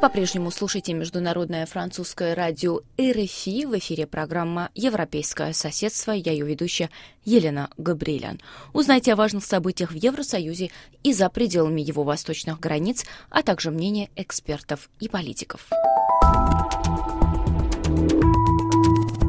по-прежнему слушаете Международное французское радио РФИ. В эфире программа «Европейское соседство». Я ее ведущая Елена Габриэлян. Узнайте о важных событиях в Евросоюзе и за пределами его восточных границ, а также мнение экспертов и политиков.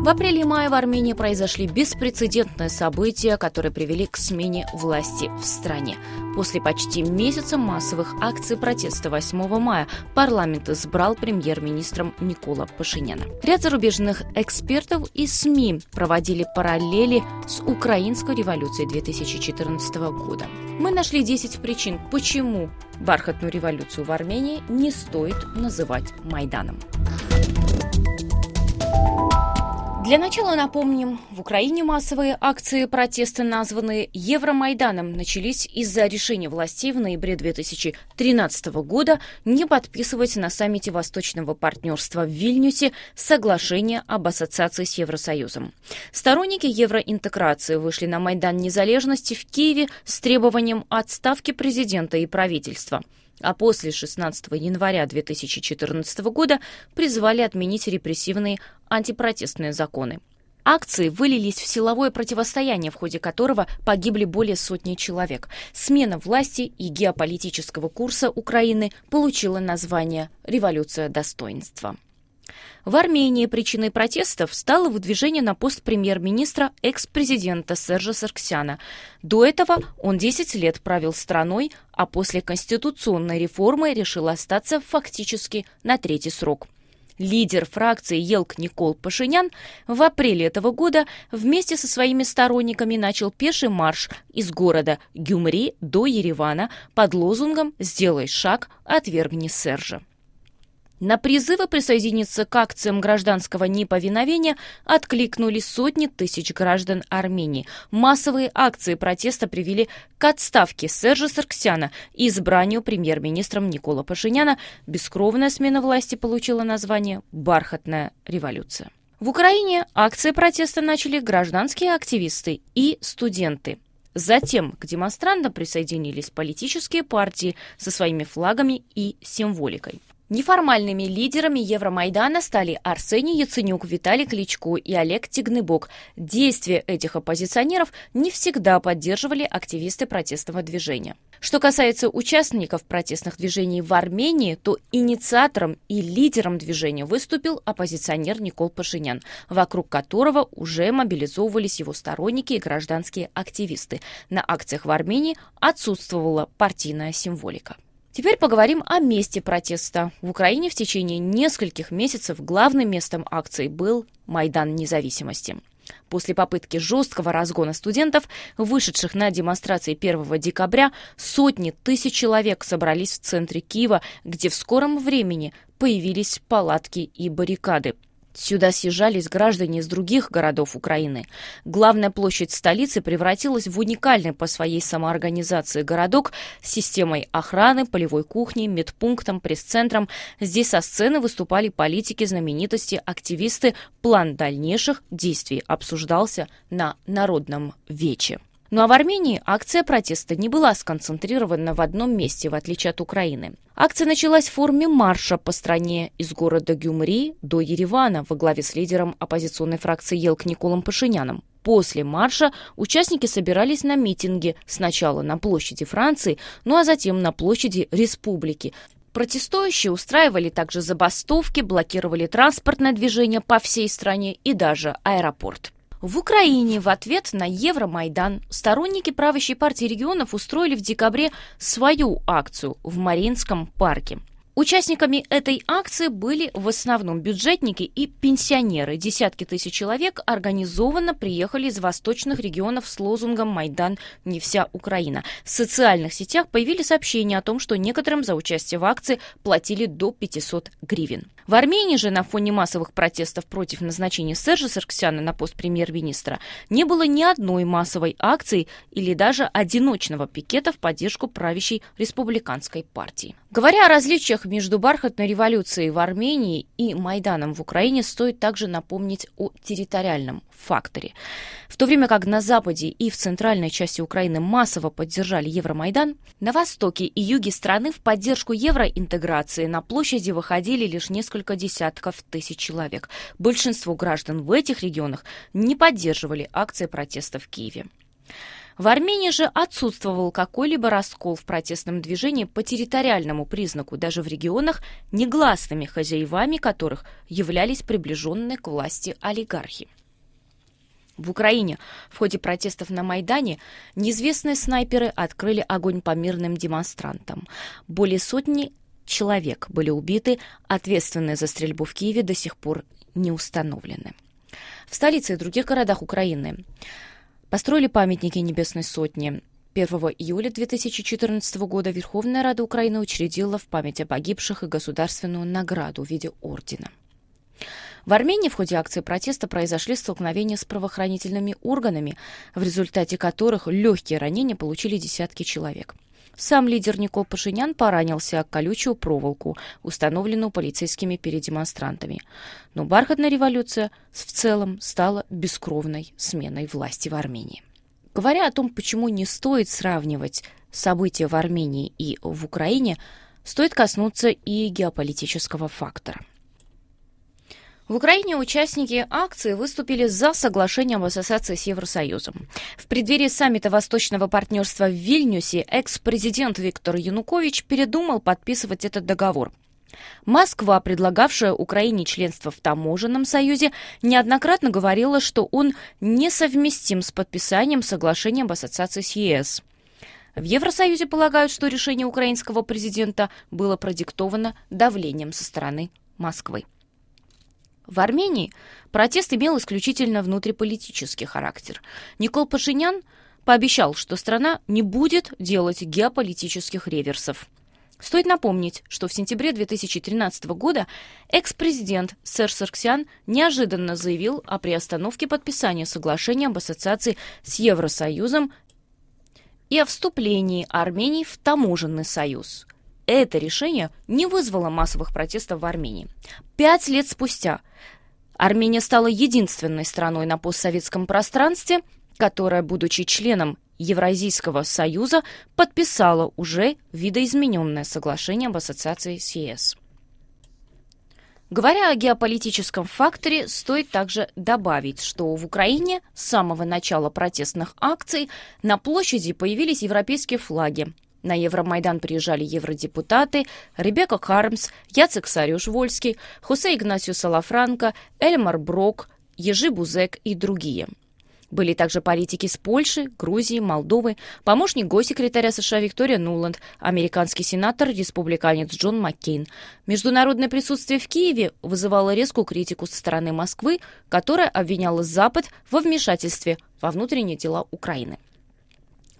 В апреле и мае в Армении произошли беспрецедентные события, которые привели к смене власти в стране. После почти месяца массовых акций протеста 8 мая парламент избрал премьер-министром Никола Пашиняна. Ряд зарубежных экспертов и СМИ проводили параллели с украинской революцией 2014 года. Мы нашли 10 причин, почему бархатную революцию в Армении не стоит называть Майданом. Для начала напомним, в Украине массовые акции протеста, названные Евромайданом, начались из-за решения властей в ноябре 2013 года не подписывать на саммите Восточного партнерства в Вильнюсе соглашение об ассоциации с Евросоюзом. Сторонники евроинтеграции вышли на Майдан Незалежности в Киеве с требованием отставки президента и правительства – а после 16 января 2014 года призвали отменить репрессивные антипротестные законы. Акции вылились в силовое противостояние, в ходе которого погибли более сотни человек. Смена власти и геополитического курса Украины получила название «Революция достоинства». В Армении причиной протестов стало выдвижение на пост премьер-министра экс-президента Сержа Сарксяна. До этого он 10 лет правил страной, а после конституционной реформы решил остаться фактически на третий срок. Лидер фракции Елк Никол Пашинян в апреле этого года вместе со своими сторонниками начал пеший марш из города Гюмри до Еревана под лозунгом «Сделай шаг, отвергни Сержа». На призывы присоединиться к акциям гражданского неповиновения откликнулись сотни тысяч граждан Армении. Массовые акции протеста привели к отставке Сержа Сарксяна и избранию премьер-министром Никола Пашиняна. Бескровная смена власти получила название «Бархатная революция». В Украине акции протеста начали гражданские активисты и студенты. Затем к демонстрантам присоединились политические партии со своими флагами и символикой. Неформальными лидерами Евромайдана стали Арсений Яценюк, Виталий Кличко и Олег Тигныбок. Действия этих оппозиционеров не всегда поддерживали активисты протестного движения. Что касается участников протестных движений в Армении, то инициатором и лидером движения выступил оппозиционер Никол Пашинян, вокруг которого уже мобилизовывались его сторонники и гражданские активисты. На акциях в Армении отсутствовала партийная символика. Теперь поговорим о месте протеста. В Украине в течение нескольких месяцев главным местом акции был Майдан независимости. После попытки жесткого разгона студентов, вышедших на демонстрации 1 декабря, сотни тысяч человек собрались в центре Киева, где в скором времени появились палатки и баррикады. Сюда съезжались граждане из других городов Украины. Главная площадь столицы превратилась в уникальный по своей самоорганизации городок с системой охраны, полевой кухней, медпунктом, пресс-центром. Здесь со сцены выступали политики, знаменитости, активисты. План дальнейших действий обсуждался на Народном вече. Ну а в Армении акция протеста не была сконцентрирована в одном месте, в отличие от Украины. Акция началась в форме марша по стране из города Гюмри до Еревана во главе с лидером оппозиционной фракции Елк Николом Пашиняном. После марша участники собирались на митинге сначала на площади Франции, ну а затем на площади Республики. Протестующие устраивали также забастовки, блокировали транспортное движение по всей стране и даже аэропорт. В Украине в ответ на Евромайдан сторонники правящей партии регионов устроили в декабре свою акцию в Маринском парке. Участниками этой акции были в основном бюджетники и пенсионеры. Десятки тысяч человек организованно приехали из восточных регионов с лозунгом «Майдан – не вся Украина». В социальных сетях появились сообщения о том, что некоторым за участие в акции платили до 500 гривен. В Армении же на фоне массовых протестов против назначения Сержа Сарксяна на пост премьер-министра не было ни одной массовой акции или даже одиночного пикета в поддержку правящей республиканской партии. Говоря о различиях различиях между бархатной революцией в Армении и Майданом в Украине стоит также напомнить о территориальном факторе. В то время как на западе и в центральной части Украины массово поддержали Евромайдан, на востоке и юге страны в поддержку евроинтеграции на площади выходили лишь несколько десятков тысяч человек. Большинство граждан в этих регионах не поддерживали акции протеста в Киеве. В Армении же отсутствовал какой-либо раскол в протестном движении по территориальному признаку, даже в регионах, негласными хозяевами которых являлись приближенные к власти олигархи. В Украине в ходе протестов на Майдане неизвестные снайперы открыли огонь по мирным демонстрантам. Более сотни человек были убиты, ответственные за стрельбу в Киеве до сих пор не установлены. В столице и других городах Украины построили памятники Небесной Сотни. 1 июля 2014 года Верховная Рада Украины учредила в память о погибших и государственную награду в виде ордена. В Армении в ходе акции протеста произошли столкновения с правоохранительными органами, в результате которых легкие ранения получили десятки человек. Сам лидер Никол Пашинян поранился о колючую проволоку, установленную полицейскими перед демонстрантами. Но бархатная революция в целом стала бескровной сменой власти в Армении. Говоря о том, почему не стоит сравнивать события в Армении и в Украине, стоит коснуться и геополитического фактора. В Украине участники акции выступили за соглашением об ассоциации с Евросоюзом. В преддверии саммита Восточного партнерства в Вильнюсе экс-президент Виктор Янукович передумал подписывать этот договор. Москва, предлагавшая Украине членство в таможенном союзе, неоднократно говорила, что он несовместим с подписанием соглашения об ассоциации с ЕС. В Евросоюзе полагают, что решение украинского президента было продиктовано давлением со стороны Москвы. В Армении протест имел исключительно внутриполитический характер. Никол Пашинян пообещал, что страна не будет делать геополитических реверсов. Стоит напомнить, что в сентябре 2013 года экс-президент Сэр Сарксян неожиданно заявил о приостановке подписания соглашения об ассоциации с Евросоюзом и о вступлении Армении в таможенный союз. Это решение не вызвало массовых протестов в Армении. Пять лет спустя Армения стала единственной страной на постсоветском пространстве, которая, будучи членом Евразийского союза, подписала уже видоизмененное соглашение об ассоциации с ЕС. Говоря о геополитическом факторе, стоит также добавить, что в Украине с самого начала протестных акций на площади появились европейские флаги, на Евромайдан приезжали евродепутаты Ребекка Хармс, Яцек Сарюш-Вольский, Хосе Игнасио Салафранко, Эльмар Брок, Ежи Бузек и другие. Были также политики с Польши, Грузии, Молдовы, помощник госсекретаря США Виктория Нуланд, американский сенатор, республиканец Джон Маккейн. Международное присутствие в Киеве вызывало резкую критику со стороны Москвы, которая обвиняла Запад во вмешательстве во внутренние дела Украины.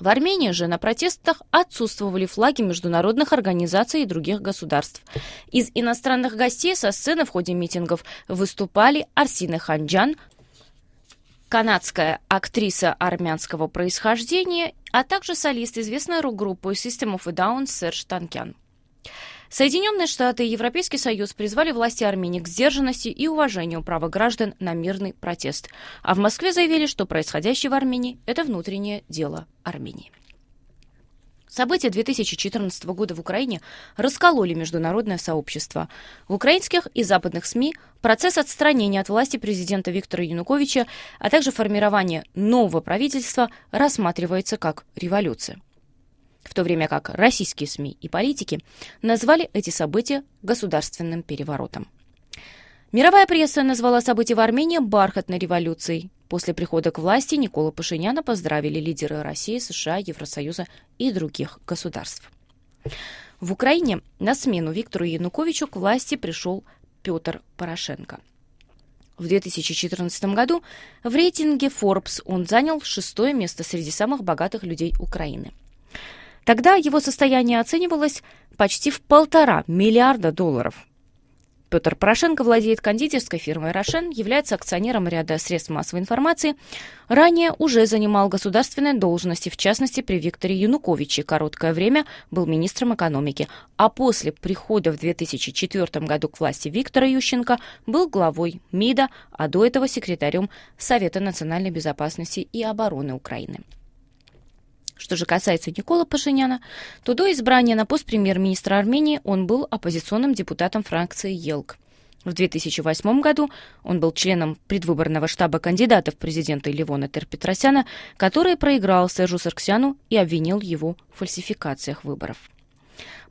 В Армении же на протестах отсутствовали флаги международных организаций и других государств. Из иностранных гостей со сцены в ходе митингов выступали Арсина Ханджан, канадская актриса армянского происхождения, а также солист известной рок-группы System of a Down Серж Танкян. Соединенные Штаты и Европейский Союз призвали власти Армении к сдержанности и уважению права граждан на мирный протест. А в Москве заявили, что происходящее в Армении – это внутреннее дело Армении. События 2014 года в Украине раскололи международное сообщество. В украинских и западных СМИ процесс отстранения от власти президента Виктора Януковича, а также формирование нового правительства рассматривается как революция в то время как российские СМИ и политики назвали эти события государственным переворотом. Мировая пресса назвала события в Армении «бархатной революцией». После прихода к власти Никола Пашиняна поздравили лидеры России, США, Евросоюза и других государств. В Украине на смену Виктору Януковичу к власти пришел Петр Порошенко. В 2014 году в рейтинге Forbes он занял шестое место среди самых богатых людей Украины. Тогда его состояние оценивалось почти в полтора миллиарда долларов. Петр Порошенко владеет кондитерской фирмой «Рошен», является акционером ряда средств массовой информации. Ранее уже занимал государственные должности, в частности, при Викторе Януковиче. Короткое время был министром экономики. А после прихода в 2004 году к власти Виктора Ющенко был главой МИДа, а до этого секретарем Совета национальной безопасности и обороны Украины. Что же касается Никола Пашиняна, то до избрания на пост премьер-министра Армении он был оппозиционным депутатом фракции ЕЛК. В 2008 году он был членом предвыборного штаба кандидата в президенты Ливона Терпетросяна, который проиграл Сержу Сарксяну и обвинил его в фальсификациях выборов.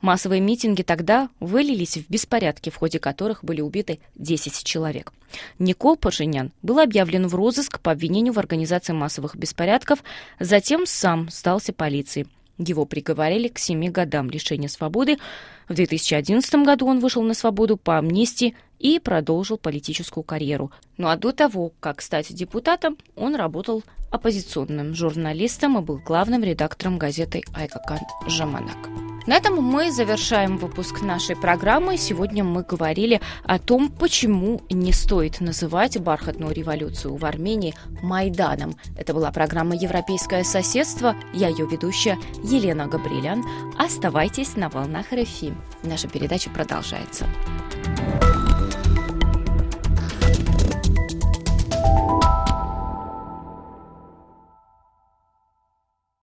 Массовые митинги тогда вылились в беспорядки, в ходе которых были убиты 10 человек. Никол Пашинян был объявлен в розыск по обвинению в организации массовых беспорядков, затем сам сдался полиции. Его приговорили к семи годам лишения свободы. В 2011 году он вышел на свободу по амнистии и продолжил политическую карьеру. Ну а до того, как стать депутатом, он работал оппозиционным журналистом и был главным редактором газеты «Айкакан Жаманак». На этом мы завершаем выпуск нашей программы. Сегодня мы говорили о том, почему не стоит называть бархатную революцию в Армении Майданом. Это была программа «Европейское соседство». Я ее ведущая Елена Габрилян. Оставайтесь на волнах РФИ. Наша передача продолжается.